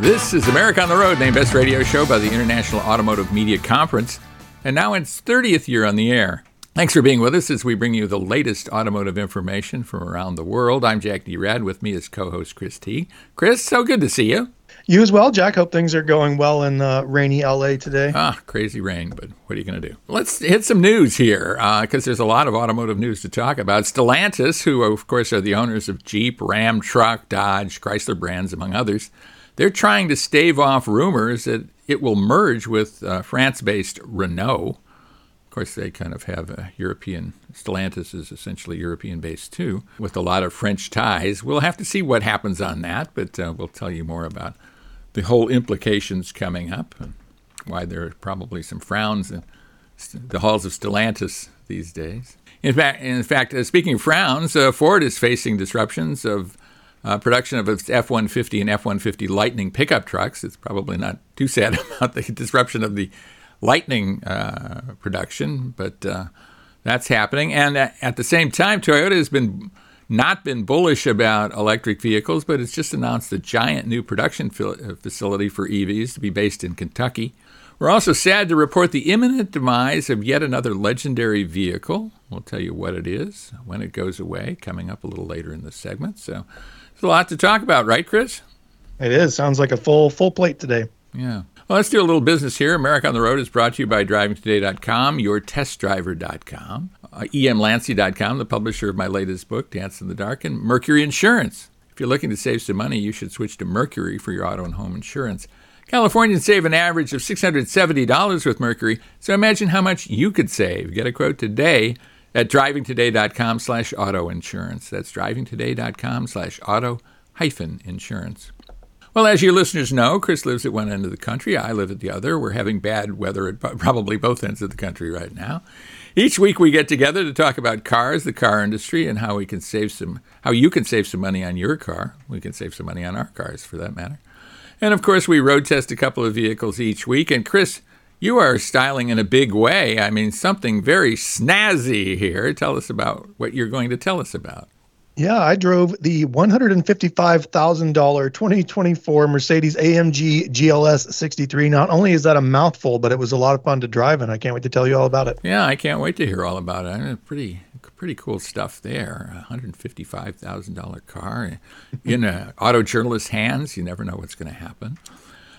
This is America on the Road, named Best Radio Show by the International Automotive Media Conference, and now its 30th year on the air. Thanks for being with us as we bring you the latest automotive information from around the world. I'm Jack Nerad. With me is co host Chris Teague Chris, so good to see you. You as well, Jack. Hope things are going well in uh, rainy LA today. Ah, crazy rain, but what are you going to do? Let's hit some news here because uh, there's a lot of automotive news to talk about. Stellantis, who of course are the owners of Jeep, Ram, Truck, Dodge, Chrysler brands, among others, they're trying to stave off rumors that it will merge with uh, France based Renault. Of course, they kind of have a European, Stellantis is essentially European based too, with a lot of French ties. We'll have to see what happens on that, but uh, we'll tell you more about the whole implications coming up and why there are probably some frowns in the halls of Stellantis these days. In fact, in fact uh, speaking of frowns, uh, Ford is facing disruptions of uh, production of its F 150 and F 150 Lightning pickup trucks. It's probably not too sad about the disruption of the Lightning uh, production, but uh, that's happening. And at the same time, Toyota has been not been bullish about electric vehicles, but it's just announced a giant new production uh, facility for EVs to be based in Kentucky. We're also sad to report the imminent demise of yet another legendary vehicle. We'll tell you what it is when it goes away, coming up a little later in the segment. So there's a lot to talk about, right, Chris? It is. Sounds like a full full plate today. Yeah. Well, let's do a little business here. America on the Road is brought to you by DrivingToday.com, yourtestdriver.com, uh, emlancy.com, the publisher of my latest book, Dance in the Dark, and Mercury Insurance. If you're looking to save some money, you should switch to Mercury for your auto and home insurance. Californians save an average of $670 with Mercury, so imagine how much you could save. Get a quote today at drivingtoday.com slash auto insurance. That's drivingtoday.com slash auto hyphen insurance. Well, as your listeners know, Chris lives at one end of the country. I live at the other. We're having bad weather at probably both ends of the country right now. Each week we get together to talk about cars, the car industry, and how we can save some, how you can save some money on your car. We can save some money on our cars, for that matter. And of course, we road test a couple of vehicles each week. And Chris, you are styling in a big way. I mean, something very snazzy here. Tell us about what you're going to tell us about. Yeah, I drove the $155,000 2024 Mercedes AMG GLS 63. Not only is that a mouthful, but it was a lot of fun to drive, and I can't wait to tell you all about it. Yeah, I can't wait to hear all about it. I mean, pretty, pretty cool stuff there. $155,000 car in an auto journalist's hands. You never know what's going to happen.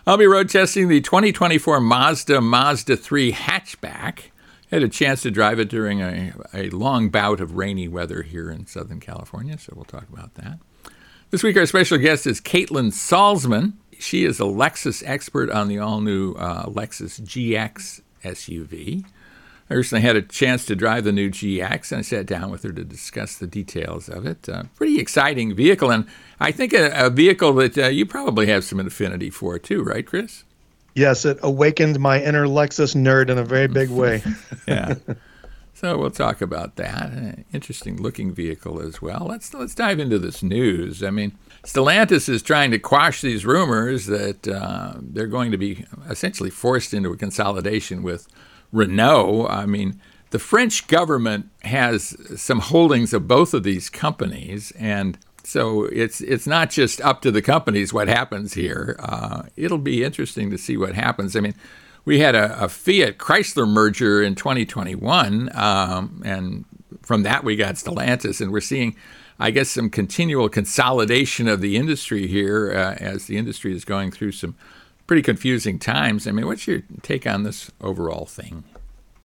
I'll be road testing the 2024 Mazda Mazda 3 hatchback I had a chance to drive it during a, a long bout of rainy weather here in Southern California, so we'll talk about that. This week, our special guest is Caitlin Salzman. She is a Lexus expert on the all new uh, Lexus GX SUV. I recently had a chance to drive the new GX, and I sat down with her to discuss the details of it. Uh, pretty exciting vehicle, and I think a, a vehicle that uh, you probably have some affinity for too, right, Chris? Yes, it awakened my inner Lexus nerd in a very big way. yeah. So we'll talk about that. interesting looking vehicle as well. Let's let's dive into this news. I mean, Stellantis is trying to quash these rumors that uh, they're going to be essentially forced into a consolidation with Renault. I mean, the French government has some holdings of both of these companies, and so it's it's not just up to the companies what happens here. Uh, it'll be interesting to see what happens. I mean, we had a, a Fiat Chrysler merger in 2021, um, and from that we got Stellantis, and we're seeing, I guess, some continual consolidation of the industry here uh, as the industry is going through some pretty confusing times. I mean, what's your take on this overall thing?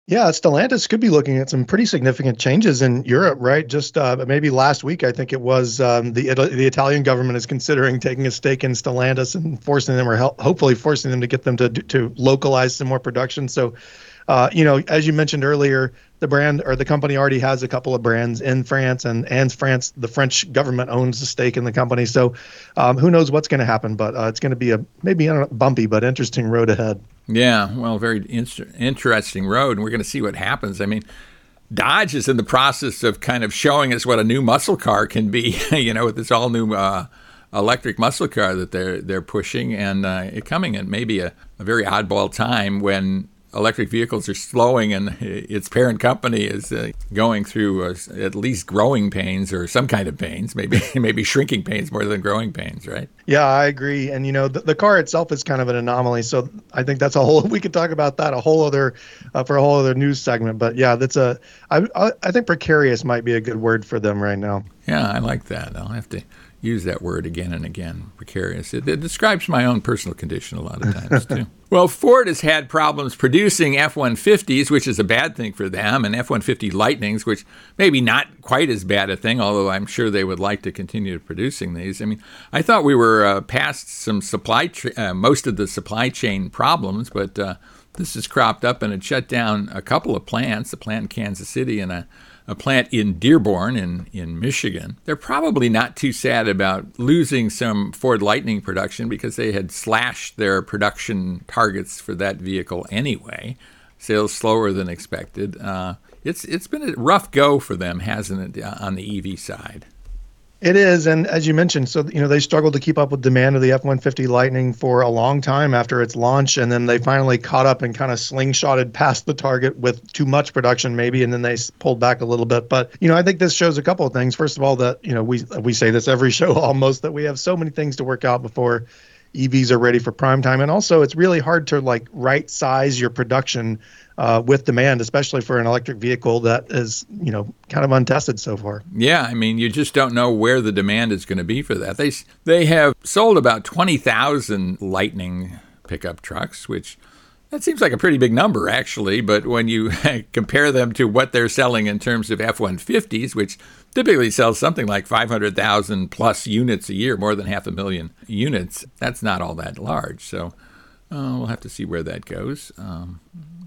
Yeah, Stellantis could be looking at some pretty significant changes in Europe, right? Just uh, maybe last week, I think it was um, the the Italian government is considering taking a stake in Stellantis and forcing them, or help, hopefully forcing them to get them to to localize some more production. So, uh, you know, as you mentioned earlier, the brand or the company already has a couple of brands in France, and and France, the French government owns a stake in the company. So, um, who knows what's going to happen? But uh, it's going to be a maybe a bumpy but interesting road ahead. Yeah, well, very in- interesting road, and we're going to see what happens. I mean, Dodge is in the process of kind of showing us what a new muscle car can be. you know, with this all new uh, electric muscle car that they're they're pushing, and uh, coming at maybe a, a very oddball time when electric vehicles are slowing and its parent company is uh, going through uh, at least growing pains or some kind of pains, maybe maybe shrinking pains more than growing pains, right? Yeah, I agree. And you know, the, the car itself is kind of an anomaly. So I think that's a whole. We could talk about that a whole other uh, for a whole other news segment. But yeah, that's a. I I think precarious might be a good word for them right now. Yeah, I like that. I'll have to use that word again and again, precarious. It, it describes my own personal condition a lot of times, too. Well, Ford has had problems producing F 150s, which is a bad thing for them, and F 150 Lightnings, which maybe not quite as bad a thing, although I'm sure they would like to continue producing these. I mean, I thought we were uh, past some supply, uh, most of the supply chain problems, but uh, this has cropped up and it shut down a couple of plants, a plant in Kansas City and a a plant in Dearborn in, in Michigan. They're probably not too sad about losing some Ford Lightning production because they had slashed their production targets for that vehicle anyway. Sales slower than expected. Uh, it's it's been a rough go for them, hasn't it, uh, on the EV side? It is, and as you mentioned, so you know they struggled to keep up with demand of the F-150 Lightning for a long time after its launch, and then they finally caught up and kind of slingshotted past the target with too much production, maybe, and then they pulled back a little bit. But you know, I think this shows a couple of things. First of all, that you know we we say this every show almost that we have so many things to work out before EVs are ready for prime time, and also it's really hard to like right size your production uh, with demand, especially for an electric vehicle that is, you know, kind of untested so far. Yeah, I mean, you just don't know where the demand is going to be for that. They they have sold about twenty thousand Lightning pickup trucks, which that seems like a pretty big number, actually. But when you compare them to what they're selling in terms of F 150s, which typically sells something like 500,000 plus units a year, more than half a million units, that's not all that large. So uh, we'll have to see where that goes. Um,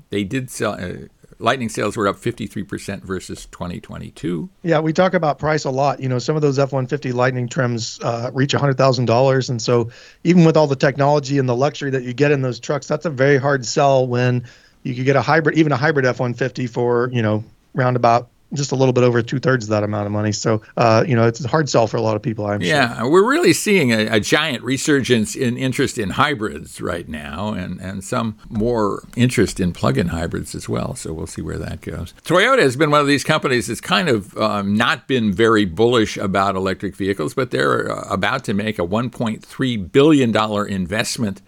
they did sell. Uh, Lightning sales were up 53% versus 2022. Yeah, we talk about price a lot. You know, some of those F 150 Lightning trims uh, reach $100,000. And so, even with all the technology and the luxury that you get in those trucks, that's a very hard sell when you could get a hybrid, even a hybrid F 150 for, you know, roundabout just a little bit over two thirds of that amount of money. So, uh, you know, it's a hard sell for a lot of people. I'm yeah, sure. we're really seeing a, a, giant resurgence in interest in hybrids right now, and and some more interest in plug-in hybrids as well. So we'll see where that goes. Toyota has been one of these companies that's kind of um, not been very bullish about electric vehicles, but they're uh, about to make a 1.3 billion dollar investment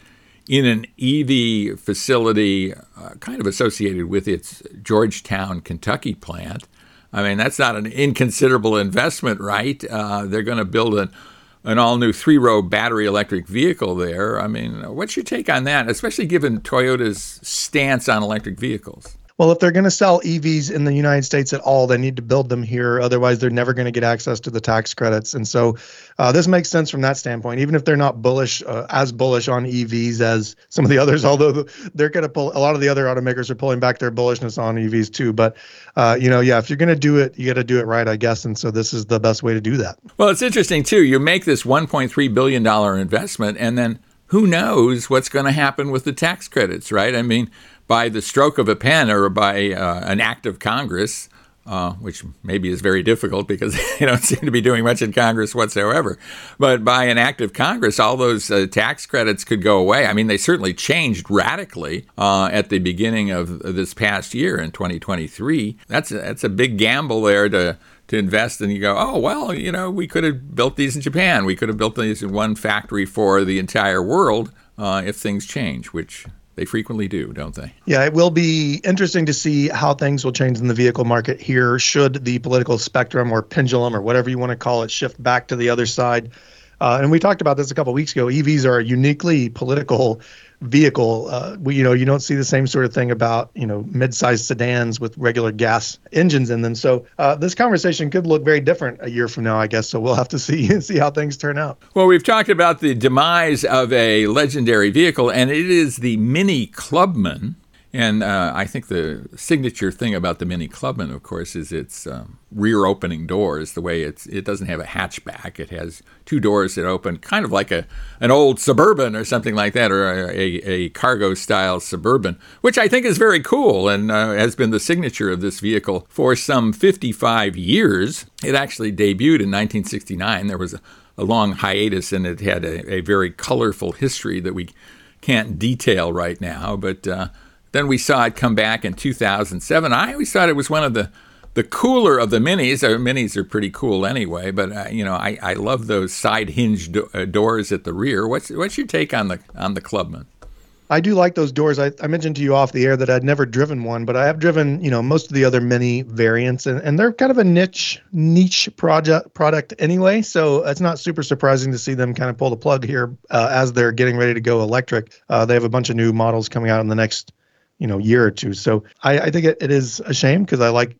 in an EV facility uh, kind of associated with its Georgetown, Kentucky plant. I mean, that's not an inconsiderable investment, right? Uh, they're going to build an, an all new three row battery electric vehicle there. I mean, what's your take on that, especially given Toyota's stance on electric vehicles? Well, if they're going to sell EVs in the United States at all, they need to build them here. Otherwise, they're never going to get access to the tax credits. And so, uh, this makes sense from that standpoint. Even if they're not bullish, uh, as bullish on EVs as some of the others, although they're going to pull a lot of the other automakers are pulling back their bullishness on EVs too. But uh, you know, yeah, if you're going to do it, you got to do it right, I guess. And so, this is the best way to do that. Well, it's interesting too. You make this 1.3 billion dollar investment, and then who knows what's going to happen with the tax credits, right? I mean, by the stroke of a pen or by uh, an act of Congress, uh, which maybe is very difficult because they don't seem to be doing much in Congress whatsoever. But by an act of Congress, all those uh, tax credits could go away. I mean, they certainly changed radically uh, at the beginning of this past year in 2023. That's a, that's a big gamble there to to invest and you go, oh, well, you know, we could have built these in Japan. We could have built these in one factory for the entire world uh, if things change, which they frequently do, don't they? Yeah, it will be interesting to see how things will change in the vehicle market here should the political spectrum or pendulum or whatever you want to call it shift back to the other side. Uh, and we talked about this a couple weeks ago. EVs are a uniquely political vehicle. Uh, we, you know, you don't see the same sort of thing about you know mid-sized sedans with regular gas engines in them. So uh, this conversation could look very different a year from now, I guess. So we'll have to see see how things turn out. Well, we've talked about the demise of a legendary vehicle, and it is the Mini Clubman. And uh, I think the signature thing about the Mini Clubman, of course, is its um, rear opening doors. The way it's it doesn't have a hatchback; it has two doors that open, kind of like a an old suburban or something like that, or a, a, cargo style suburban, which I think is very cool and uh, has been the signature of this vehicle for some 55 years. It actually debuted in 1969. There was a, a long hiatus, and it had a, a very colorful history that we can't detail right now, but. Uh, Then we saw it come back in 2007. I always thought it was one of the the cooler of the minis. Our minis are pretty cool anyway, but uh, you know, I, I love those side hinge do- uh, doors at the rear. What's what's your take on the on the Clubman? I do like those doors. I, I mentioned to you off the air that I'd never driven one, but I have driven, you know, most of the other mini variants, and, and they're kind of a niche niche project product anyway. So it's not super surprising to see them kind of pull the plug here uh, as they're getting ready to go electric. Uh, they have a bunch of new models coming out in the next you know year or two. So I, I think it, it is a shame because I like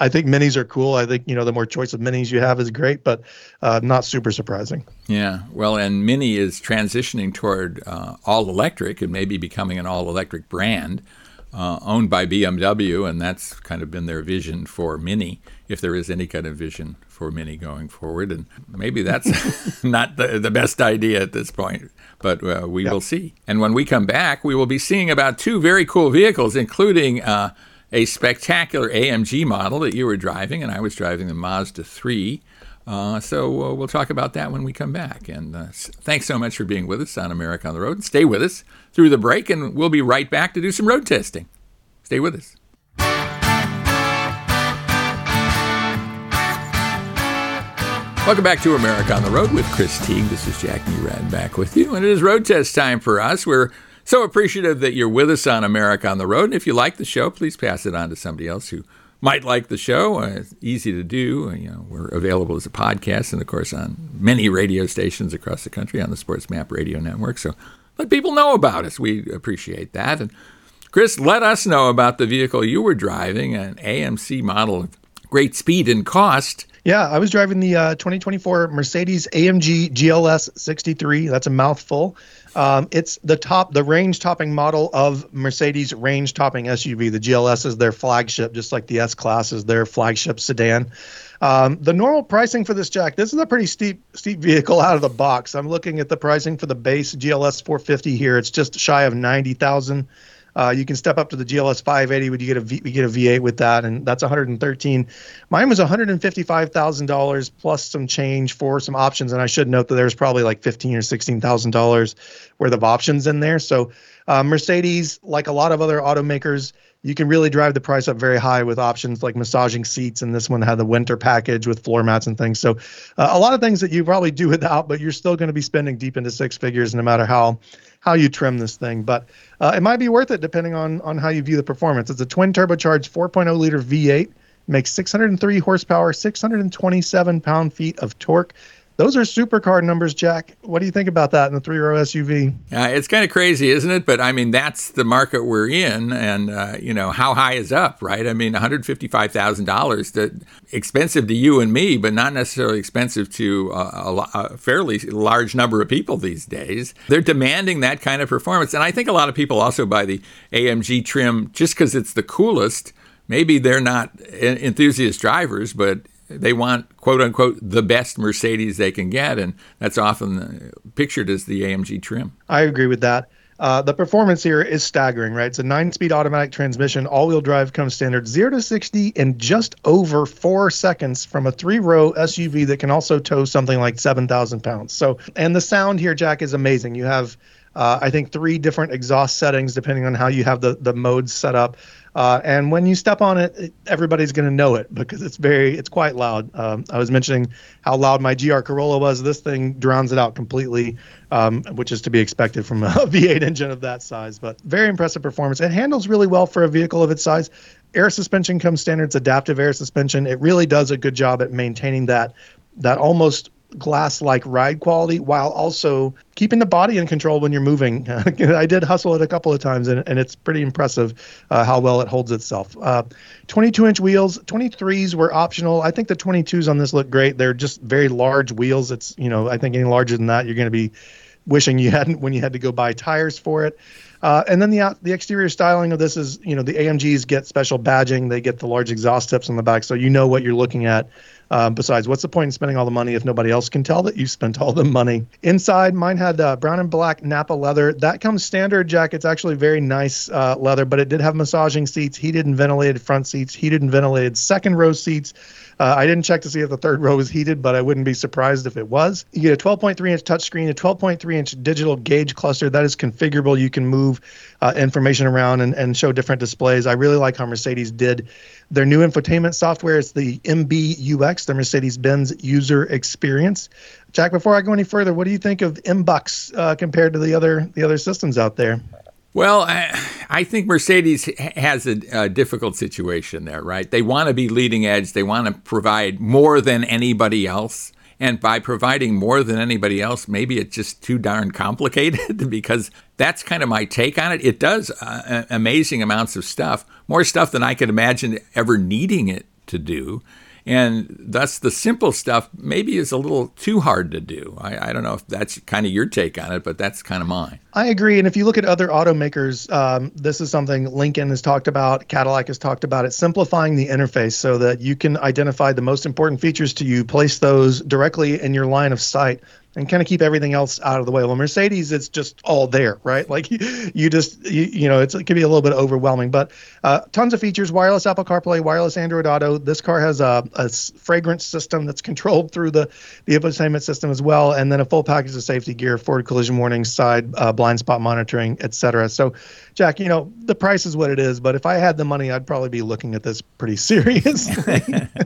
I think minis are cool. I think you know the more choice of minis you have is great, but uh, not super surprising. Yeah, well, and Mini is transitioning toward uh, all electric and maybe becoming an all electric brand. Uh, owned by BMW, and that's kind of been their vision for Mini, if there is any kind of vision for Mini going forward. And maybe that's not the, the best idea at this point but uh, we will see. And when we come back, we will be seeing about two very cool vehicles, including uh, a spectacular AMG model that you were driving, and I was driving the Mazda 3. Uh, so uh, we'll talk about that when we come back. And uh, thanks so much for being with us on America on the Road. Stay with us through the break, and we'll be right back to do some road testing. Stay with us. Welcome back to America on the Road with Chris Teague. This is Jack Nerad back with you, and it is road test time for us. We're so appreciative that you're with us on America on the Road. And if you like the show, please pass it on to somebody else who might like the show. Uh, it's easy to do. You know, we're available as a podcast and, of course, on many radio stations across the country on the Sports Map Radio Network. So let people know about us. We appreciate that. And Chris, let us know about the vehicle you were driving, an AMG model of great speed and cost. Yeah, I was driving the uh, 2024 Mercedes AMG GLS 63. That's a mouthful. Um, it's the top, the range topping model of Mercedes range topping SUV. The GLS is their flagship, just like the S Class is their flagship sedan. Um, the normal pricing for this jack, this is a pretty steep steep vehicle out of the box. I'm looking at the pricing for the base GLS 450 here. It's just shy of 90,000. Uh, you can step up to the GLS 580 Would you get a v, you get a V8 with that, and that's 113. Mine was 155 thousand dollars plus some change for some options, and I should note that there's probably like 15 or 16 thousand dollars worth of options in there. So uh, Mercedes, like a lot of other automakers, you can really drive the price up very high with options like massaging seats, and this one had the winter package with floor mats and things. So uh, a lot of things that you probably do without, but you're still going to be spending deep into six figures no matter how how you trim this thing. But uh, it might be worth it depending on on how you view the performance. It's a twin turbocharged 4.0 liter V8, makes 603 horsepower, 627 pound feet of torque. Those are supercar numbers, Jack. What do you think about that in the three row SUV? Uh, it's kind of crazy, isn't it? But I mean, that's the market we're in, and uh, you know how high is up, right? I mean, one hundred fifty-five thousand dollars, expensive to you and me, but not necessarily expensive to a, a, fairly large number of people these days. They're demanding that kind of performance, and I think a lot of people also buy the AMG trim just because it's the coolest. Maybe they're not enthusiast drivers, but they want quote unquote the best Mercedes they can get, and that's often pictured as the AMG trim. I agree with that. Uh, the performance here is staggering, right? It's a nine-speed automatic transmission, all-wheel drive comes standard, zero to sixty in just over four seconds from a three-row SUV that can also tow something like seven thousand pounds. So, and the sound here, Jack, is amazing. You have, uh, I think, three different exhaust settings depending on how you have the the modes set up. Uh, and when you step on it, it everybody's going to know it because it's very, it's quite loud. Um, I was mentioning how loud my GR Corolla was. This thing drowns it out completely, um, which is to be expected from a V8 engine of that size. But very impressive performance. It handles really well for a vehicle of its size. Air suspension comes standard. It's adaptive air suspension. It really does a good job at maintaining that that almost glass like ride quality while also keeping the body in control when you're moving. I did hustle it a couple of times and, and it's pretty impressive uh, how well it holds itself. Uh, 22 inch wheels, 23s were optional. I think the 22s on this look great. They're just very large wheels. It's, you know, I think any larger than that, you're going to be wishing you hadn't when you had to go buy tires for it. Uh, and then the the exterior styling of this is, you know, the AMGs get special badging. They get the large exhaust tips on the back, so you know what you're looking at. Um, besides, what's the point in spending all the money if nobody else can tell that you spent all the money? Inside, mine had uh, brown and black Nappa leather. That comes standard, Jack. It's actually very nice uh, leather, but it did have massaging seats, heated and ventilated front seats, heated and ventilated second row seats. Uh, I didn't check to see if the third row was heated, but I wouldn't be surprised if it was. You get a 12.3 inch touchscreen, a 12.3 inch digital gauge cluster that is configurable. You can move uh, information around and, and show different displays. I really like how Mercedes did their new infotainment software. It's the MBUX, the Mercedes Benz User Experience. Jack, before I go any further, what do you think of MBUX uh, compared to the other the other systems out there? Well, I, think Mercedes has a, a, difficult situation there, right? They want to be leading edge. They want to provide more than anybody else. And by providing more than anybody else, maybe it's just too darn complicated because that's kind of my take on it. It does uh, amazing amounts of stuff, more stuff than I could imagine ever needing it to do. And thus, the simple stuff maybe is a little too hard to do. I, I don't know if that's kind of your take on it, but that's kind of mine. I agree. And if you look at other automakers, um, this is something Lincoln has talked about, Cadillac has talked about it, simplifying the interface so that you can identify the most important features to you, place those directly in your line of sight and kind of keep everything else out of the way. Well, Mercedes, it's just all there, right? Like you just, you, you know, it can be a little bit overwhelming, but uh, tons of features, wireless Apple CarPlay, wireless Android Auto. This car has a, a fragrance system that's controlled through the, the infotainment system as well. And then a full package of safety gear, forward collision warning, side uh, blind spot monitoring, etc. So Jack, you know, the price is what it is, but if I had the money, I'd probably be looking at this pretty seriously.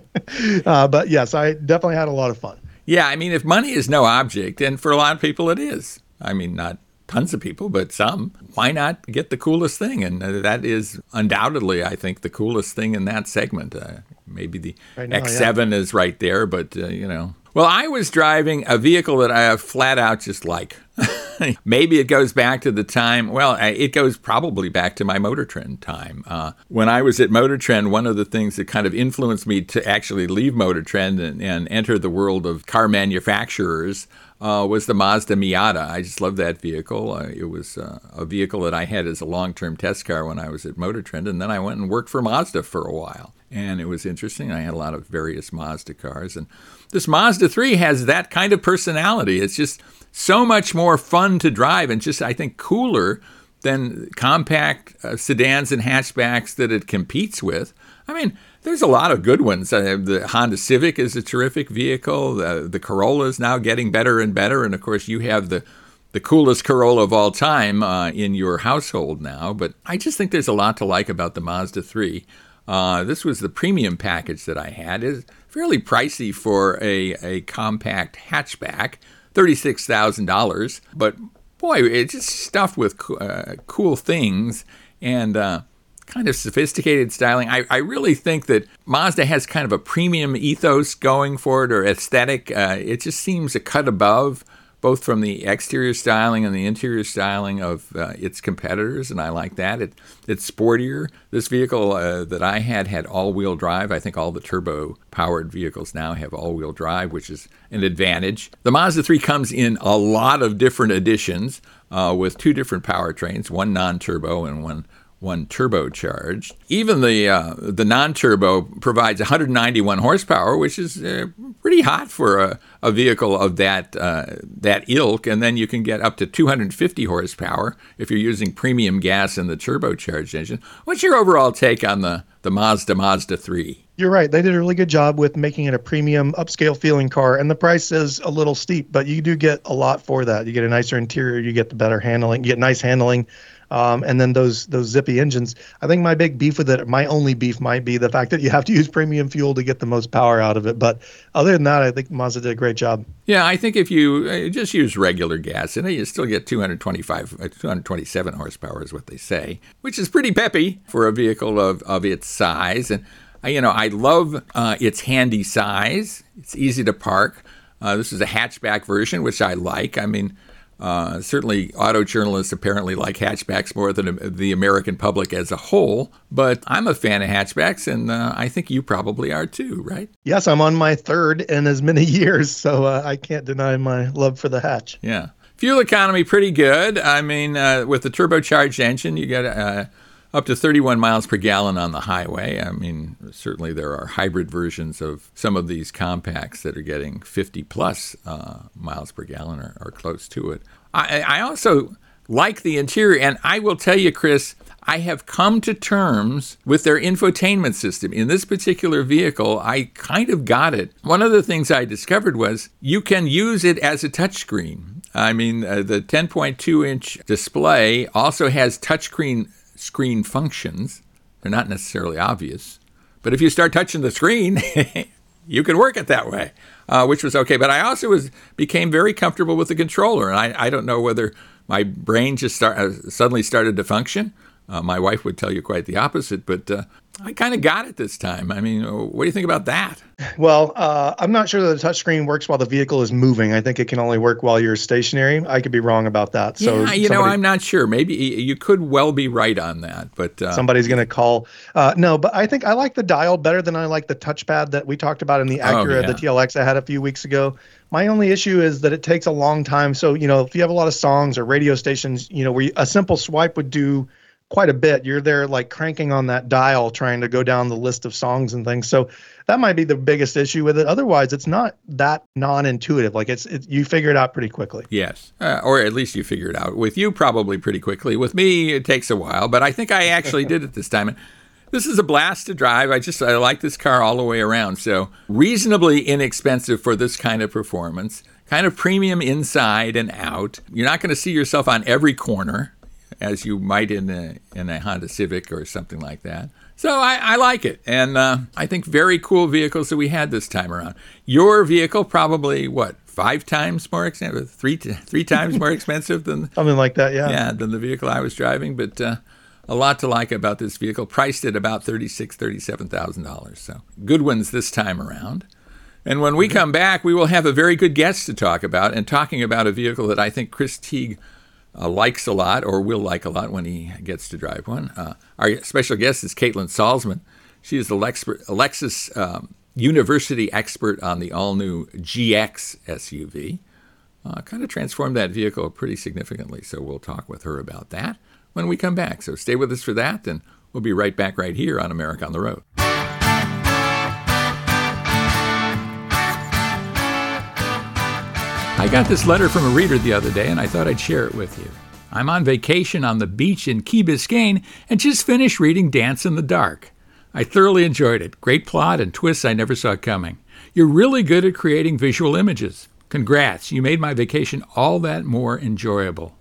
uh, but yes, I definitely had a lot of fun. Yeah, I mean, if money is no object, and for a lot of people it is. I mean, not tons of people, but some. Why not get the coolest thing? And uh, that is undoubtedly, I think, the coolest thing in that segment. Uh, maybe the right now, X7 yeah. is right there, but uh, you know. Well, I was driving a vehicle that I flat out just like. Maybe it goes back to the time, well, it goes probably back to my Motor Trend time. Uh, when I was at Motor Trend, one of the things that kind of influenced me to actually leave Motor Trend and, and enter the world of car manufacturers uh, was the Mazda Miata. I just love that vehicle. Uh, it was uh, a vehicle that I had as a long term test car when I was at Motor Trend, and then I went and worked for Mazda for a while. And it was interesting. I had a lot of various Mazda cars. And this Mazda 3 has that kind of personality. It's just so much more fun to drive and just, I think, cooler than compact uh, sedans and hatchbacks that it competes with. I mean, there's a lot of good ones. Uh, the Honda Civic is a terrific vehicle. The, the Corolla is now getting better and better. And of course, you have the the coolest Corolla of all time uh, in your household now. But I just think there's a lot to like about the Mazda 3. Uh, this was the premium package that I had. It's fairly pricey for a, a compact hatchback. $36,000. But boy, it's just stuffed with uh, cool things and uh, kind of sophisticated styling. I, I, really think that Mazda has kind of a premium ethos going for it or aesthetic. Uh, it just seems a cut above both from the exterior styling and the interior styling of uh, its competitors, and I like that. It, it's sportier. This vehicle uh, that I had had all-wheel drive. I think all the turbo-powered vehicles now have all-wheel drive, which is an advantage. The Mazda 3 comes in a lot of different editions uh, with two different powertrains, one non-turbo and one one turbocharged. Even the uh, the non-turbo provides 191 horsepower, which is uh, pretty hot for a, a vehicle of that uh, that ilk. And then you can get up to 250 horsepower if you're using premium gas in the turbocharged engine. What's your overall take on the the Mazda Mazda 3? You're right. They did a really good job with making it a premium, upscale feeling car, and the price is a little steep, but you do get a lot for that. You get a nicer interior, you get the better handling, you get nice handling um, and then those those zippy engines. I think my big beef with it, my only beef might be the fact that you have to use premium fuel to get the most power out of it. But other than that, I think Mazda did a great job. Yeah, I think if you uh, just use regular gas it, you still get 225, uh, 227 horsepower is what they say, which is pretty peppy for a vehicle of, of its size. And you know, I love uh, its handy size. It's easy to park. Uh, this is a hatchback version, which I like. I mean, uh, certainly, auto journalists apparently like hatchbacks more than the American public as a whole. But I'm a fan of hatchbacks, and uh, I think you probably are too, right? Yes, I'm on my third in as many years, so uh, I can't deny my love for the hatch. Yeah. Fuel economy pretty good. I mean, uh, with the turbocharged engine, you get uh, up to 31 miles per gallon on the highway. I mean, certainly there are hybrid versions of some of these compacts that are getting 50 plus uh, miles per gallon or, or, close to it. I, I, also like the interior. And I will tell you, Chris, I have come to terms with their infotainment system. In this particular vehicle, I kind of got it. One of the things I discovered was you can use it as a touchscreen. I mean, uh, the 10.2 inch display also has touchscreen screen functions. They're not necessarily obvious. But if you start touching the screen, you can work it that way, uh, which was okay. But I also was became very comfortable with the controller, and I, I don't know whether my brain just start, uh, suddenly started to function. Uh, my wife would tell you quite the opposite, but uh, I kind of got it this time. I mean, what do you think about that? Well, uh, I'm not sure that the touchscreen works while the vehicle is moving. I think it can only work while you're stationary. I could be wrong about that. So, yeah, you somebody, know, I'm not sure. Maybe you could well be right on that, but uh, somebody's going to call. Uh, no, but I think I like the dial better than I like the touchpad that we talked about in the Acura, oh, yeah. the TLX I had a few weeks ago. My only issue is that it takes a long time. So, you know, if you have a lot of songs or radio stations, you know, where you, a simple swipe would do quite a bit. You're there like cranking on that dial trying to go down the list of songs and things. So that might be the biggest issue with it. Otherwise, it's not that non-intuitive. Like it's, it, you figure it out pretty quickly. Yes, uh, or at least you figure it out. With you, probably pretty quickly. With me, it takes a while, but I think I actually did it this time. This is a blast to drive. I just I like this car all the way around. So reasonably inexpensive for this kind of performance. Kind of premium inside and out. You're not going to see yourself on every corner as you might in a, in a Honda Civic or something like that. So I, I like it, and uh, I think very cool vehicles that we had this time around. Your vehicle probably what five times more expensive, three three times more expensive than something like that, yeah, yeah, than the vehicle I was driving. But uh, a lot to like about this vehicle, priced at about thirty six, thirty seven thousand dollars. So good ones this time around. And when we mm-hmm. come back, we will have a very good guest to talk about, and talking about a vehicle that I think Chris Teague uh, likes a lot or will like a lot when he gets to drive one. Uh, our special guest is Caitlin Salzman. She is the Lexus um, University expert on the all new GX SUV. Uh, kind of transformed that vehicle pretty significantly, so we'll talk with her about that when we come back. So stay with us for that, and we'll be right back right here on America on the Road. I got this letter from a reader the other day and I thought I'd share it with you. I'm on vacation on the beach in Key Biscayne and just finished reading Dance in the Dark. I thoroughly enjoyed it. Great plot and twists I never saw coming. You're really good at creating visual images. Congrats, you made my vacation all that more enjoyable.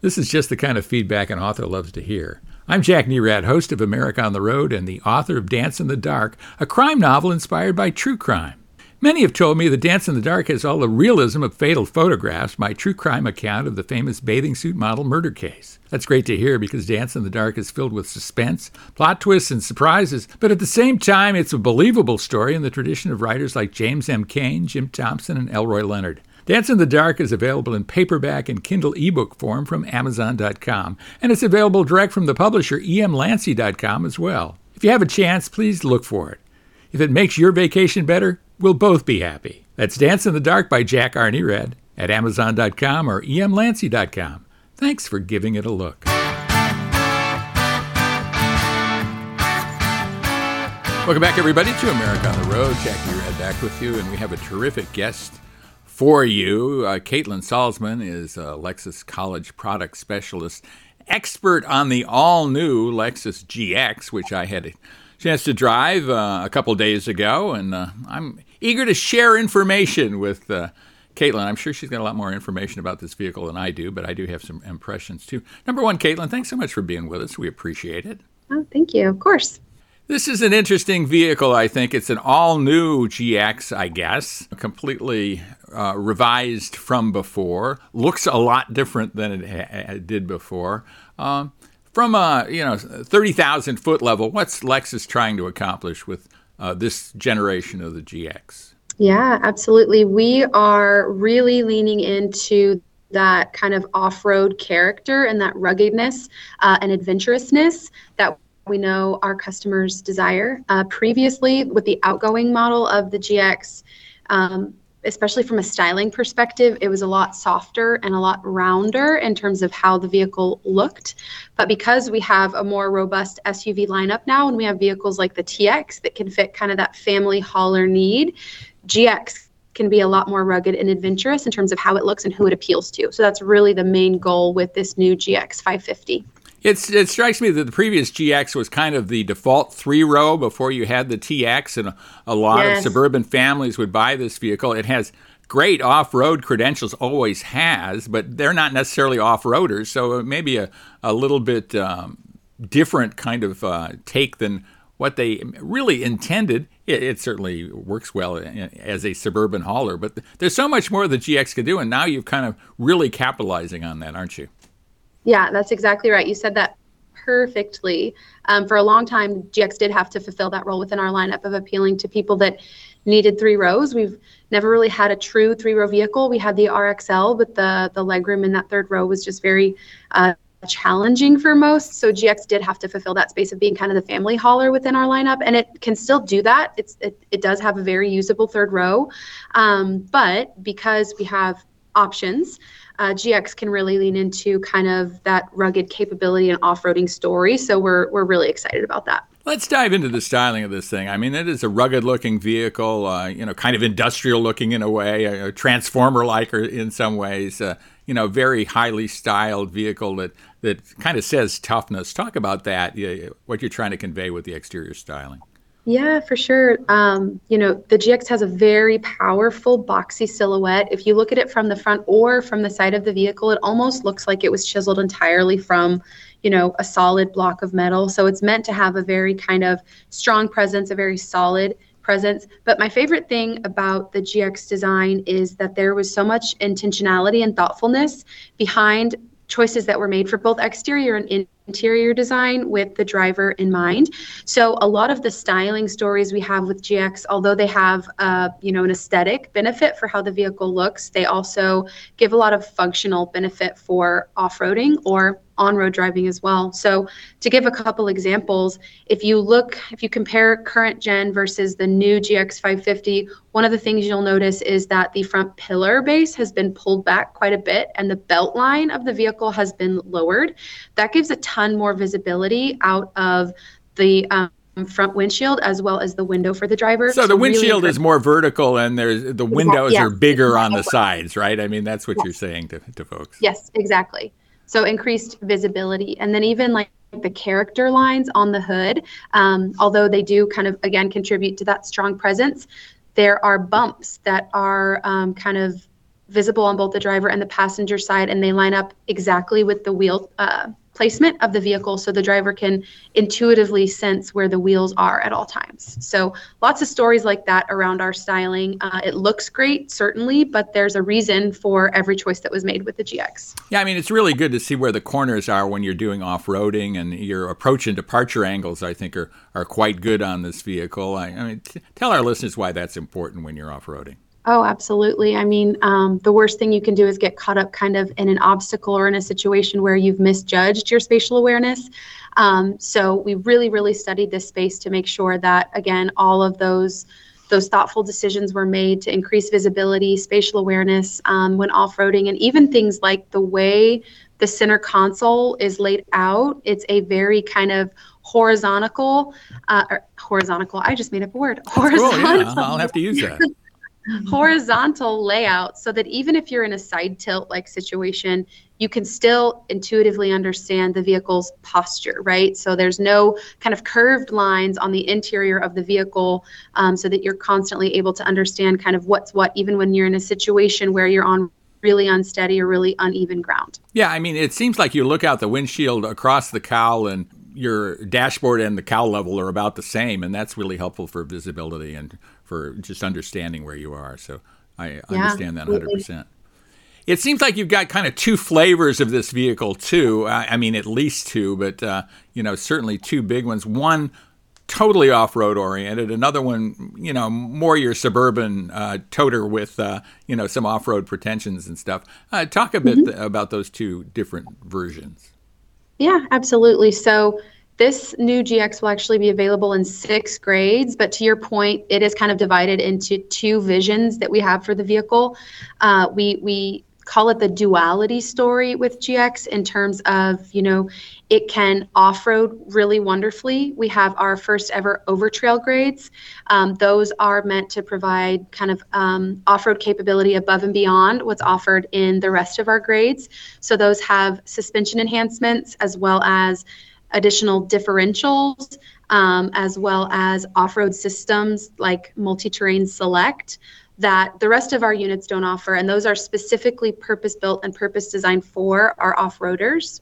This is just the kind of feedback an author loves to hear. I'm Jack Nerad, host of America on the Road and the author of Dance in the Dark, a crime novel inspired by true crime. Many have told me that Dance in the Dark has all the realism of fatal photographs, my true crime account of the famous bathing suit model murder case. That's great to hear because Dance in the Dark is filled with suspense, plot twists, and surprises, but at the same time, it's a believable story in the tradition of writers like James M. Cain, Jim Thompson, and Elmore Leonard. Dance in the Dark is available in paperback and Kindle ebook form from Amazon.com, and it's available direct from the publisher emlancy.com as well. If you have a chance, please look for it. If it makes your vacation better, we'll both be happy. That's Dance in the Dark by Jack Nerad at Amazon.com or emlancy.com. Thanks for giving it a look. Welcome back, everybody, to America on the Road. Jack Nerad back with you, and we have a terrific guest for you. Uh, Caitlin Salzman is a Lexus College Product Specialist, expert on the all new Lexus GX, which I had a chance to drive uh, a couple days ago, and uh, I'm eager to share information with uh, Caitlin. I'm sure she's got a lot more information about this vehicle than I do, but I do have some impressions too. Number one, Caitlin, thanks so much for being with us. We appreciate it. Oh, thank you. Of course. This is an interesting vehicle, I think. It's an all new GX, I guess, completely uh, revised from before. Looks a lot different than it ha- did before. Um, from a you know thirty thousand foot level, what's Lexus trying to accomplish with uh, this generation of the GX? Yeah, absolutely. We are really leaning into that kind of off-road character and that ruggedness uh, and adventurousness that we know our customers desire. Uh, previously, with the outgoing model of the GX, um, especially from a styling perspective, it was a lot softer and a lot rounder in terms of how the vehicle looked. But because we have a more robust SUV lineup now, and we have vehicles like the TX that can fit kind of that family hauler need, GX can be a lot more rugged and adventurous in terms of how it looks and who it appeals to. So that's really the main goal with this new GX 550. It's, it strikes me that the previous GX was kind of the default three row before you had the TX, and a, a lot yes. of suburban families would buy this vehicle. It has great off road credentials, always has, but they're not necessarily off roaders. So maybe a, a little bit um, different kind of uh, take than what they really intended. It, it, certainly works well as a suburban hauler, but there's so much more the GX can do, and now you're kind of really capitalizing on that, aren't you? Yeah, that's exactly right. You said that perfectly. Um, for a long time, GX did have to fulfill that role within our lineup of appealing to people that needed three rows. We've never really had a true three row vehicle. We had the RXL, but the the legroom in that third row was just very uh, challenging for most. So GX did have to fulfill that space of being kind of the family hauler within our lineup, and it can still do that. It's it, it does have a very usable third row, um, but because we have options. Uh, GX can really lean into kind of that rugged capability and off-roading story. So we're we're really excited about that. Let's dive into the styling of this thing. I mean, it is a rugged-looking vehicle, uh, you know, kind of industrial-looking in a way, a, a transformer-like in some ways. Uh, you know, very highly styled vehicle that that kind of says toughness. Talk about that. What you're trying to convey with the exterior styling. Yeah, for sure. Um, you know, the GX has a very powerful boxy silhouette. If you look at it from the front or from the side of the vehicle, it almost looks like it was chiseled entirely from you know, a solid block of metal. So it's meant to have a very kind of strong presence, a very solid presence. But my favorite thing about the GX design is that there was so much intentionality and thoughtfulness behind choices that were made for both exterior and interior design with the driver in mind. So a lot of the styling stories we have with GX, although they have uh, you know an aesthetic benefit for how the vehicle looks, they also give a lot of functional benefit for off-roading or on-road driving as well. So to give a couple examples, if you look, if you compare current gen versus the new GX 550, one of the things you'll notice is that the front pillar base has been pulled back quite a bit and the belt line of the vehicle has been lowered. That gives a ton more visibility out of the um, front windshield as well as the window for the driver. So, the windshield really is more vertical and there's the windows yes. are bigger on the sides, right? I mean, that's what you're saying to, to folks. Yes, exactly. So increased visibility. And then even like the character lines on the hood, um, although they do kind of, again, contribute to that strong presence, there are bumps that are um, kind of visible on both the driver and the passenger side, and they line up exactly with the wheel uh, placement of the vehicle so the driver can intuitively sense where the wheels are at all times. So, lots of stories like that around our styling. Uh, it looks great, certainly, but there's a reason for every choice that was made with the GX. Yeah, I mean, it's really good to see where the corners are when you're doing off roading, and your approach and departure angles, I think, are, are quite good on this vehicle. I, I mean, t- tell our listeners why that's important when you're off roading. Oh, absolutely. I mean, um, the worst thing you can do is get caught up kind of in an obstacle or in a situation where you've misjudged your spatial awareness. Um, so we really, really studied this space to make sure that, again, all of those those thoughtful decisions were made to increase visibility, spatial awareness um, when off-roading, and even things like the way the center console is laid out. It's a very kind of horizontal, uh, horizontal. I just made up a word. Horizontal. Cool, yeah. I'll have to use that. Horizontal layout so that even if you're in a side tilt like situation, you can still intuitively understand the vehicle's posture, right? So there's no kind of curved lines on the interior of the vehicle um, so that you're constantly able to understand kind of what's what, even when you're in a situation where you're on really unsteady or really uneven ground. Yeah, I mean, it seems like you look out the windshield across the cowl and your dashboard and the cowl level are about the same, and that's really helpful for visibility and for just understanding where you are. So I yeah, understand that 100%. It seems like you've got kind of two flavors of this vehicle, too. I mean, at least two, but uh, you know, certainly two big ones. One totally off-road oriented. Another one, you know, more your suburban uh, toter with, uh, you know, some off-road pretensions and stuff. Uh, talk a bit mm-hmm. th- about those two different versions. Yeah, absolutely. So this new GX will actually be available in six grades, but to your point, it is kind of divided into two visions that we have for the vehicle. Uh, we we call it the duality story with GX in terms of, you know, it can off road really wonderfully. We have our first ever Overtrail grades. Um, those are meant to provide kind of um, off road capability above and beyond what's offered in the rest of our grades. So those have suspension enhancements as well as additional differentials, um, as well as off road systems like multi terrain select that the rest of our units don't offer, and those are specifically purpose built and purpose designed for our off roaders.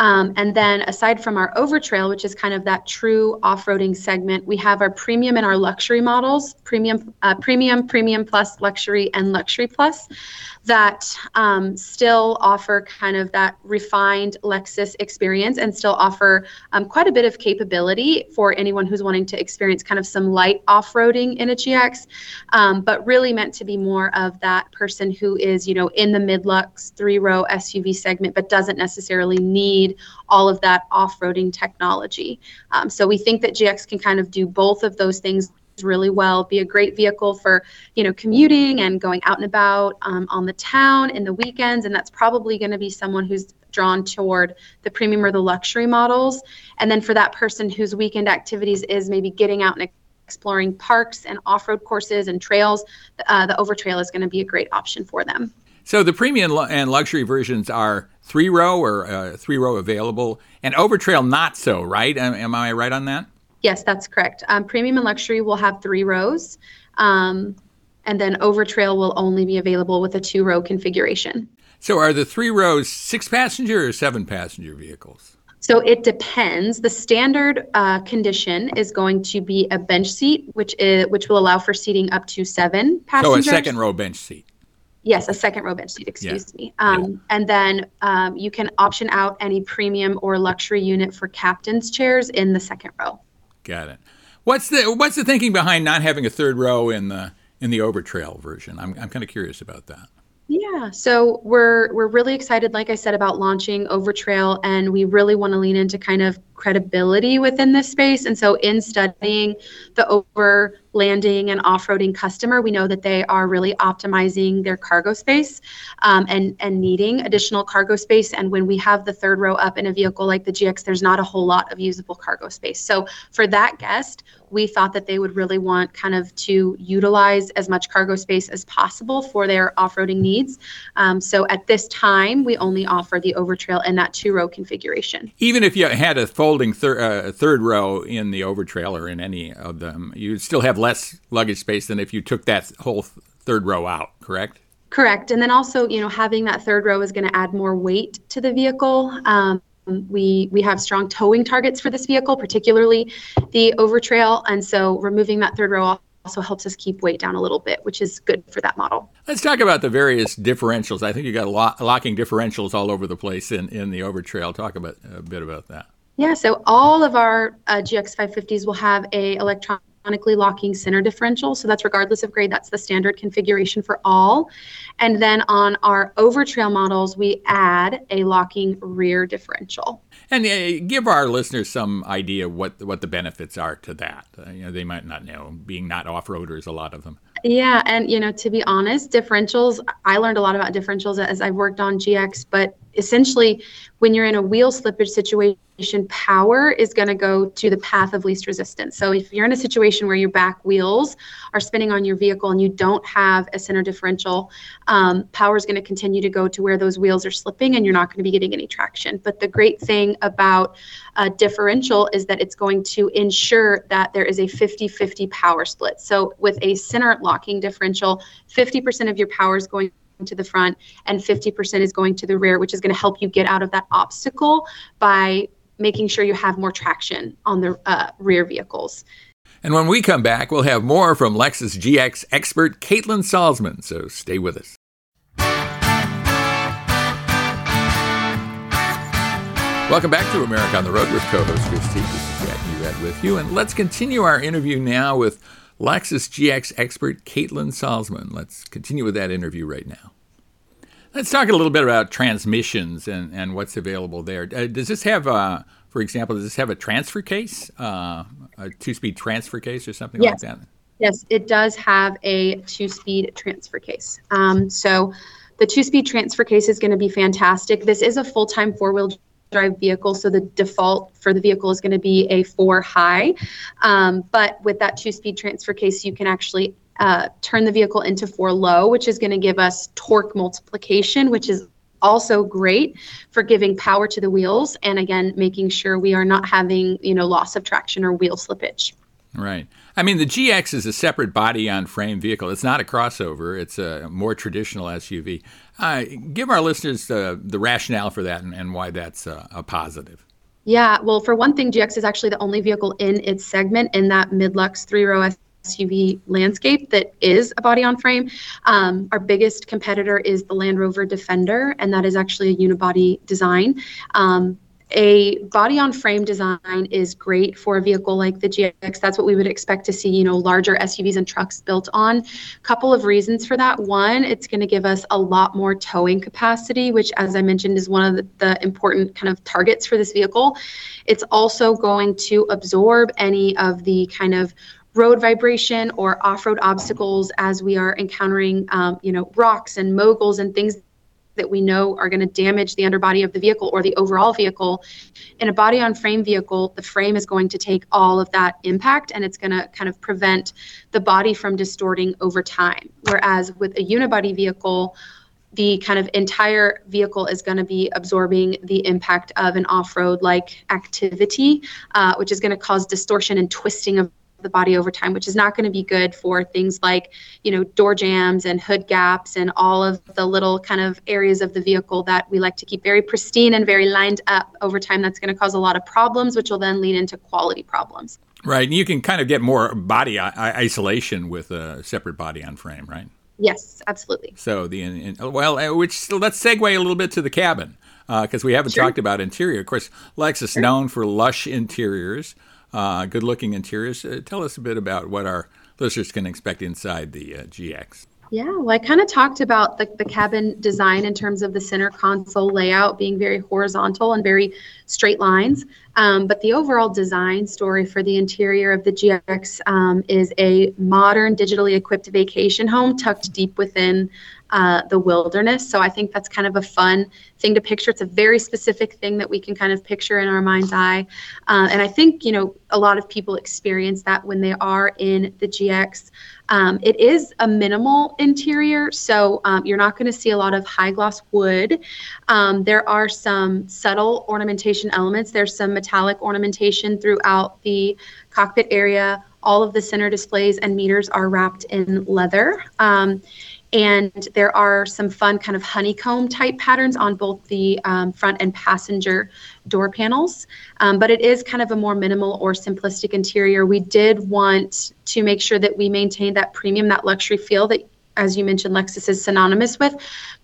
Um, and then aside from our Overtrail, which is kind of that true off-roading segment, we have our premium and our luxury models, premium, uh, premium, premium plus, luxury, and luxury plus that um, still offer kind of that refined Lexus experience and still offer um, quite a bit of capability for anyone who's wanting to experience kind of some light off roading in a GX, um, but really meant to be more of that person who is, you know, in the mid lux three row SUV segment, but doesn't necessarily need all of that off roading technology. Um, so we think that GX can kind of do both of those things really well be a great vehicle for you know commuting and going out and about um, on the town in the weekends. And that's probably going to be someone who's drawn toward the premium or the luxury models. And then for that person whose weekend activities is maybe getting out and exploring parks and off-road courses and trails uh, the overtrail is going to be a great option for them so the premium and luxury versions are three row or uh, three row available and overtrail not so right am, am i right on that Yes, that's correct. Um, premium and luxury will have three rows, um, and then Overtrail will only be available with a two row configuration. So, are the three rows six passenger or seven passenger vehicles? So it depends. The standard uh, condition is going to be a bench seat, which is which will allow for seating up to seven passengers. So a second row bench seat. Yes, a second row bench seat. Excuse yeah. me. Um, yeah. And then um, you can option out any premium or luxury unit for captain's chairs in the second row. Got it. What's the what's the thinking behind not having a third row in the in the Overtrail version? I'm I'm kind of curious about that. Yeah, so we're we're really excited, like I said, about launching Overtrail, and we really want to lean into kind of credibility within this space. And so, in studying the overlanding and off-roading customer, we know that they are really optimizing their cargo space um, and and needing additional cargo space. And when we have the third row up in a vehicle like the GX, there's not a whole lot of usable cargo space. So for that guest, we thought that they would really want kind of to utilize as much cargo space as possible for their off-roading needs. Um, so at this time, we only offer the Overtrail in that two-row configuration. Even if you had a folding thir- uh, third row in the Overtrail or in any of them, you'd still have less luggage space than if you took that whole third row out, correct? Correct. And then also, you know, having that third row is going to add more weight to the vehicle. Um, we we have strong towing targets for this vehicle, particularly the Overtrail, and so removing that third row also helps us keep weight down a little bit, which is good for that model. Let's talk about the various differentials. I think you got a lot, locking differentials all over the place in, in the Overtrail. Talk about a bit about that. Yeah, so all of our uh, GX 550s will have a electronic electronically locking center differential. So that's regardless of grade, that's the standard configuration for all. And then on our overtrail models, we add a locking rear differential. And uh, give our listeners some idea what what the benefits are to that. Uh, you know, they might not know, being not off-roaders, a lot of them. Yeah, and you know, to be honest, differentials. I learned a lot about differentials as I've worked on GX, but essentially, when you're in a wheel slippage situation power is going to go to the path of least resistance. So if you're in a situation where your back wheels are spinning on your vehicle and you don't have a center differential, um, power is going to continue to go to where those wheels are slipping and you're not going to be getting any traction. But the great thing about a differential is that it's going to ensure that there is a 50 50 power split. So with a center locking differential, 50% of your power is going to the front and 50% is going to the rear, which is going to help you get out of that obstacle by making sure you have more traction on the uh, rear vehicles. And when we come back, we'll have more from Lexus GX expert Caitlin Salzman, so stay with us. Welcome back to America on the Road with co-host Chris Teague. This is Jack with you, and let's continue our interview now with Lexus GX expert Caitlin Salzman. Let's continue with that interview right now. Let's talk a little bit about transmissions and, and what's available there. Uh, does this have, uh, for example, does this have a transfer case, uh, a two-speed transfer case or something yes. like that? Yes, it does have a two-speed transfer case. Um, so The two speed transfer case is going to be fantastic. This is a full time four wheel drive vehicle, so the default for the vehicle is going to be a four high. Um, but with that two speed transfer case, you can actually uh, turn the vehicle into four low, which is going to give us torque multiplication, which is also great for giving power to the wheels and again making sure we are not having you know loss of traction or wheel slippage. Right. I mean the gx is a separate body on frame vehicle. It's not a crossover. It's a more traditional suv uh, give our listeners uh, the rationale for that and, and why that's uh, a positive. Yeah well for one thing gx is actually the only vehicle in its segment in that mid-lux three-row SUV landscape that is a body on frame. Um, our biggest competitor is the Land Rover Defender, and that is actually a unibody design. Um, a body on frame design is great for a vehicle like the GX. That's what we would expect to see, you know, larger SUVs and trucks built on. Couple of reasons for that. One, it's going to give us a lot more towing capacity, which, as I mentioned, is one of the, the important kind of targets for this vehicle. It's also going to absorb any of the kind of road vibration or off-road obstacles as we are encountering um, you know rocks and moguls and things that we know are going to damage the underbody of the vehicle or the overall vehicle. In a body on frame vehicle the frame is going to take all of that impact and it's going to kind of prevent the body from distorting over time. Whereas with a unibody vehicle the kind of entire vehicle is going to be absorbing the impact of an off-road like activity uh, which is going to cause distortion and twisting of the body over time, which is not going to be good for things like, you know, door jambs and hood gaps and all of the little kind of areas of the vehicle that we like to keep very pristine and very lined up over time. That's going to cause a lot of problems, which will then lead into quality problems. Right. And you can kind of get more body isolation with a separate body on frame, right? Yes, absolutely. So the in, well, uh, which let's segue a little bit to the cabin because uh, we haven't sure. talked about interior. Of course, Lexus sure. known for lush interiors uh, good looking interiors. Uh, tell us a bit about what our listeners can expect inside the uh, GX. Yeah, well, I kind of talked about the, the cabin design in terms of the center console layout being very horizontal and very straight lines. Um, but the overall design story for the interior of the GX um, is a modern, digitally equipped vacation home tucked deep within uh, the wilderness. So I think that's kind of a fun thing to picture. It's a very specific thing that we can kind of picture in our mind's eye. Uh, and I think, you know, a lot of people experience that when they are in the GX. Um, it is a minimal interior, so um, you're not going to see a lot of high gloss wood. Um, there are some subtle ornamentation elements. There's some metallic ornamentation throughout the cockpit area. All of the center displays and meters are wrapped in leather. Um, and there are some fun kind of honeycomb type patterns on both the um, front and passenger door panels. Um, but it is kind of a more minimal or simplistic interior. We did want to make sure that we maintain that premium, that luxury feel that as you mentioned, Lexus is synonymous with,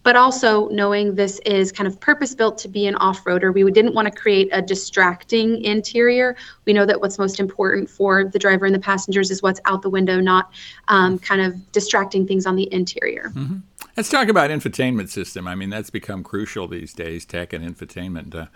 but also knowing this is kind of purpose built to be an off roader. We didn't want to create a distracting interior. We know that what's most important for the driver and the passengers is what's out the window, not um, kind of distracting things on the interior. Mm-hmm. Let's talk about infotainment system. I mean, that's become crucial these days, tech and infotainment. Uh,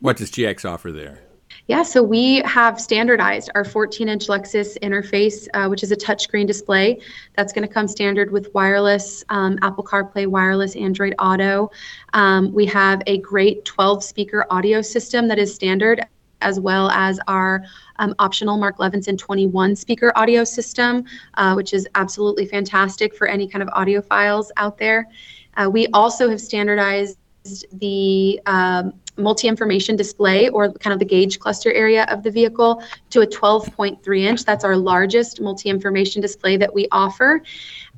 what does GX offer there? Yeah, so we have standardized our 14 inch Lexus interface, uh, which is a touchscreen display. That's going to come standard with wireless um, Apple CarPlay, wireless Android Auto. Um, we have a great 12 speaker audio system that is standard, as well as our um, optional Mark Levinson 21 speaker audio system, uh, which is absolutely fantastic for any kind of audiophiles out there. Uh, we also have standardized the um, multi-information display or kind of the gauge cluster area of the vehicle to a 12.3 inch. That's our largest multi-information display that we offer.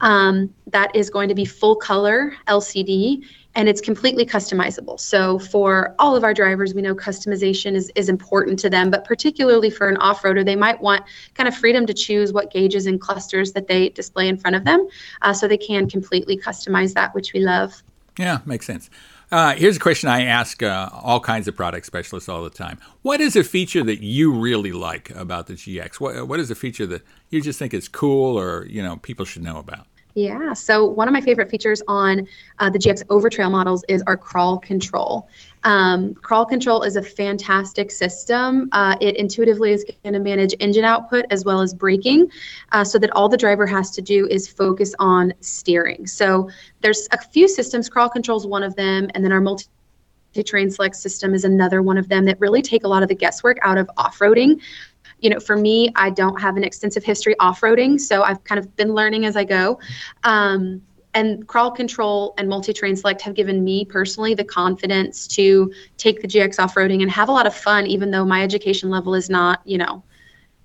Um, that is going to be full color LCD and it's completely customizable. So for all of our drivers, we know customization is, is important to them, but particularly for an off-roader, they might want kind of freedom to choose what gauges and clusters that they display in front of them. Uh, so they can completely customize that, which we love. Yeah, makes sense. Uh, here's a question I ask uh, all kinds of product specialists all the time. What is a feature that you really like about the GX? What, what is a feature that you just think is cool or you know people should know about? Yeah. So one of my favorite features on uh, the GX Overtrail models is our crawl control. Um, crawl control is a fantastic system. Uh, it intuitively is going to manage engine output as well as braking, uh, so that all the driver has to do is focus on steering. So there's a few systems. Crawl control is one of them, and then our multi terrain select system is another one of them that really take a lot of the guesswork out of off-roading you know, for me, I don't have an extensive history off roading, so I've kind of been learning as I go. Um, and crawl control and multi-terrain select have given me personally the confidence to take the GX off-roading and have a lot of fun, even though my education level is not, you know,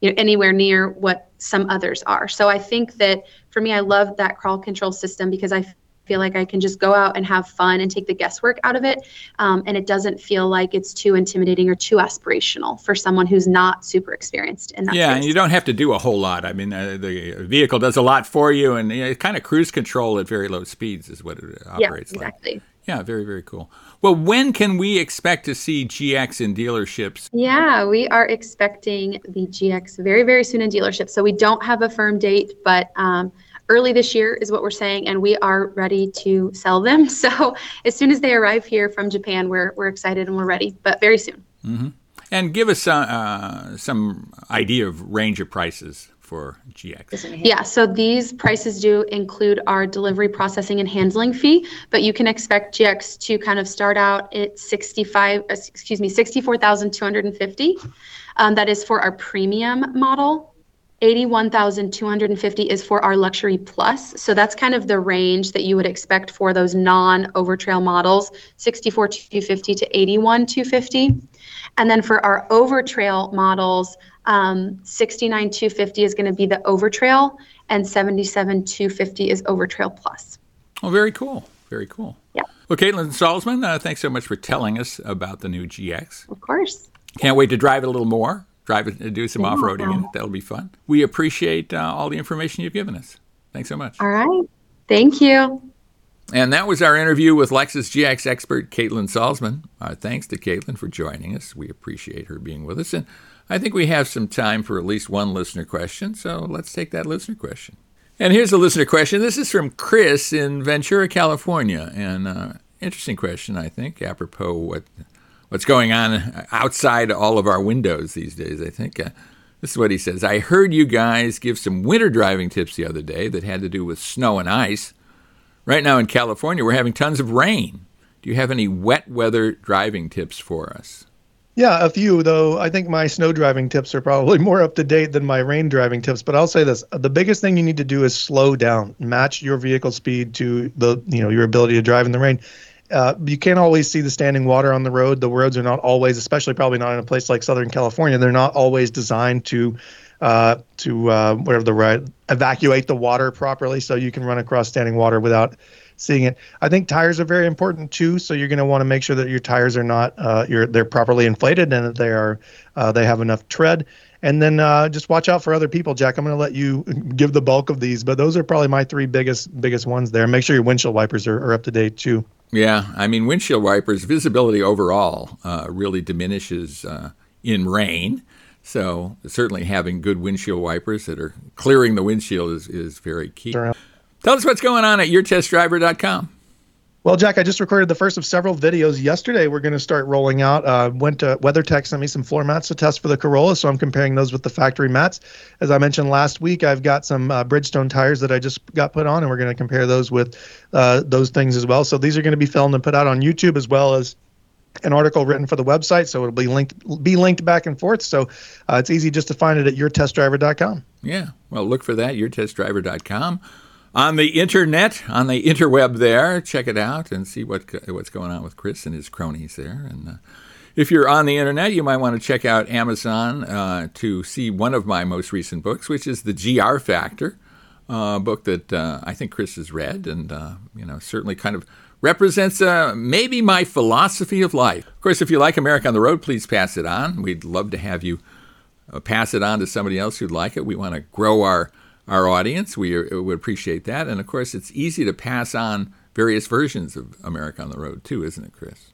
you know, anywhere near what some others are. So I think that for me, I love that crawl control system because I feel like I can just go out and have fun and take the guesswork out of it. Um, and it doesn't feel like it's too intimidating or too aspirational for someone who's not super experienced in that. Yeah, space. and you don't have to do a whole lot. I mean, uh, the vehicle does a lot for you, and you know, kind of cruise control at very low speeds is what it operates yeah, exactly. like. Yeah, very, very cool. Well, when can we expect to see GX in dealerships? Yeah, we are expecting the GX very, very soon in dealerships. So we don't have a firm date, but um, early this year is what we're saying, and we are ready to sell them. So as soon as they arrive here from Japan, we're we're excited and we're ready, but very soon. Mm-hmm. And give us uh, uh, some idea of range of prices for GX. Yeah, so these prices do include our delivery processing and handling fee, but you can expect GX to kind of start out at 65, uh, excuse me, 64,250. Um, that is for our premium model 81,250 is for our luxury plus. So that's kind of the range that you would expect for those non overtrail models, 64,250 to 81,250. And then for our overtrail models, um, 69,250 is going to be the overtrail and 77,250 is overtrail plus. Oh, very cool. Very cool. Yeah. Well, Caitlin Salzman, uh, thanks so much for telling us about the new GX. Of course. Can't wait to drive it a little more drive it, do some off-roading in. That'll be fun. We appreciate uh, all the information you've given us. Thanks so much. All right. Thank you. And that was our interview with Lexus GX expert Caitlin Salzman. Our thanks to Caitlin for joining us. We appreciate her being with us. And I think we have some time for at least one listener question. So let's take that listener question. And here's a listener question. This is from Chris in Ventura, California. And uh, interesting question, I think, apropos what what's going on outside all of our windows these days, I think. Uh, this is what he says I heard you guys give some winter driving tips the other day that had to do with snow and ice. Right now in California, we're having tons of rain. Do you have any wet weather driving tips for us? Yeah, a few, though I think my snow driving tips are probably more up to date than my rain driving tips. But I'll say this the biggest thing you need to do is slow down, match your vehicle speed to the you know your ability to drive in the rain uh, you can't always see the standing water on the road. The roads are not always, especially probably not in a place like Southern California, they're not always designed to uh, to uh, whatever the right evacuate the water properly, so you can run across standing water without seeing it. I think tires are very important too. So you're going to want to make sure that your tires are not uh, you're, they're properly inflated and that they are uh, they have enough tread. And then uh, just watch out for other people, Jack. I'm going to let you give the bulk of these, but those are probably my three biggest biggest ones there. Make sure your windshield wipers are, are up to date too. Yeah, I mean, windshield wipers, visibility overall uh, really diminishes uh, in rain. So, certainly having good windshield wipers that are clearing the windshield is, is very key. Sure. Tell us what's going on at yourtestdriver.com. Well, Jack, I just recorded the first of several videos yesterday. We're going to start rolling out. Uh, went to WeatherTech sent me some floor mats to test for the Corolla, so I'm comparing those with the factory mats. As I mentioned last week, I've got some uh, Bridgestone tires that I just got put on, and we're going to compare those with uh, those things as well. So these are going to be filmed and put out on YouTube as well as an article written for the website. So it'll be linked be linked back and forth. So uh, it's easy just to find it at yourtestdriver.com. Yeah, well, look for that yourtestdriver.com on the internet, on the interweb there. Check it out and see what what's going on with Chris and his cronies there. And uh, if you're on the internet, you might want to check out Amazon uh, to see one of my most recent books, which is the GR Factor, uh, book that uh, I think Chris has read and uh, you know certainly kind of represents uh, maybe my philosophy of life. Of course, if you like America on the Road, please pass it on. We'd love to have you pass it on to somebody else who'd like it. We want to grow our our audience. We would appreciate that. And of course, it's easy to pass on various versions of America on the Road, too, isn't it, Chris?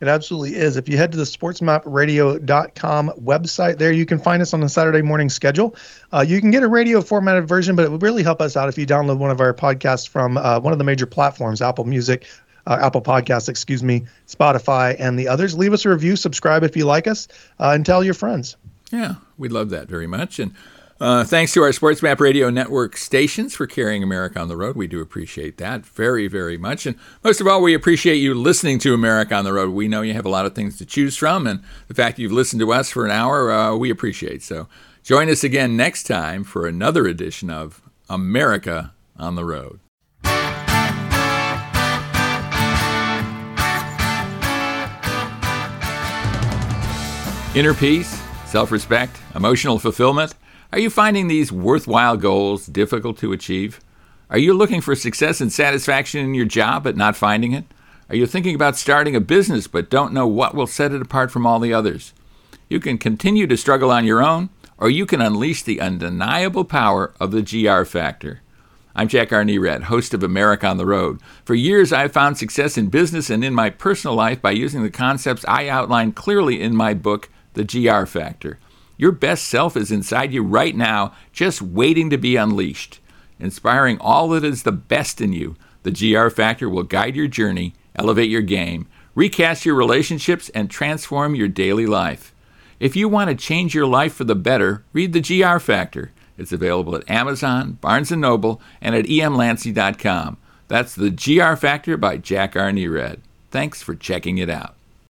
It absolutely is. If you head to the sportsmapradio.com website, there you can find us on the Saturday morning schedule. Uh, you can get a radio formatted version, but it would really help us out if you download one of our podcasts from uh, one of the major platforms, Apple Music, uh, Apple Podcasts, excuse me, Spotify, and the others. Leave us a review, subscribe if you like us, uh, and tell your friends. Yeah, we love that very much. And uh, thanks to our SportsMap Radio Network stations for carrying America on the road. We do appreciate that very, very much. And most of all, we appreciate you listening to America on the road. We know you have a lot of things to choose from, and the fact you've listened to us for an hour, uh, we appreciate. So join us again next time for another edition of America on the Road. Inner peace, self respect, emotional fulfillment. Are you finding these worthwhile goals difficult to achieve? Are you looking for success and satisfaction in your job but not finding it? Are you thinking about starting a business but don't know what will set it apart from all the others? You can continue to struggle on your own, or you can unleash the undeniable power of the GR factor. I'm Jack R. Nerad, host of America on the Road. For years, I've found success in business and in my personal life by using the concepts I outline clearly in my book, The GR Factor. Your best self is inside you right now, just waiting to be unleashed. Inspiring all that is the best in you, the GR Factor will guide your journey, elevate your game, recast your relationships, and transform your daily life. If you want to change your life for the better, read the GR Factor. It's available at Amazon, Barnes & Noble, and at emlancy.com. That's the GR Factor by Jack R. Nerad. Thanks for checking it out.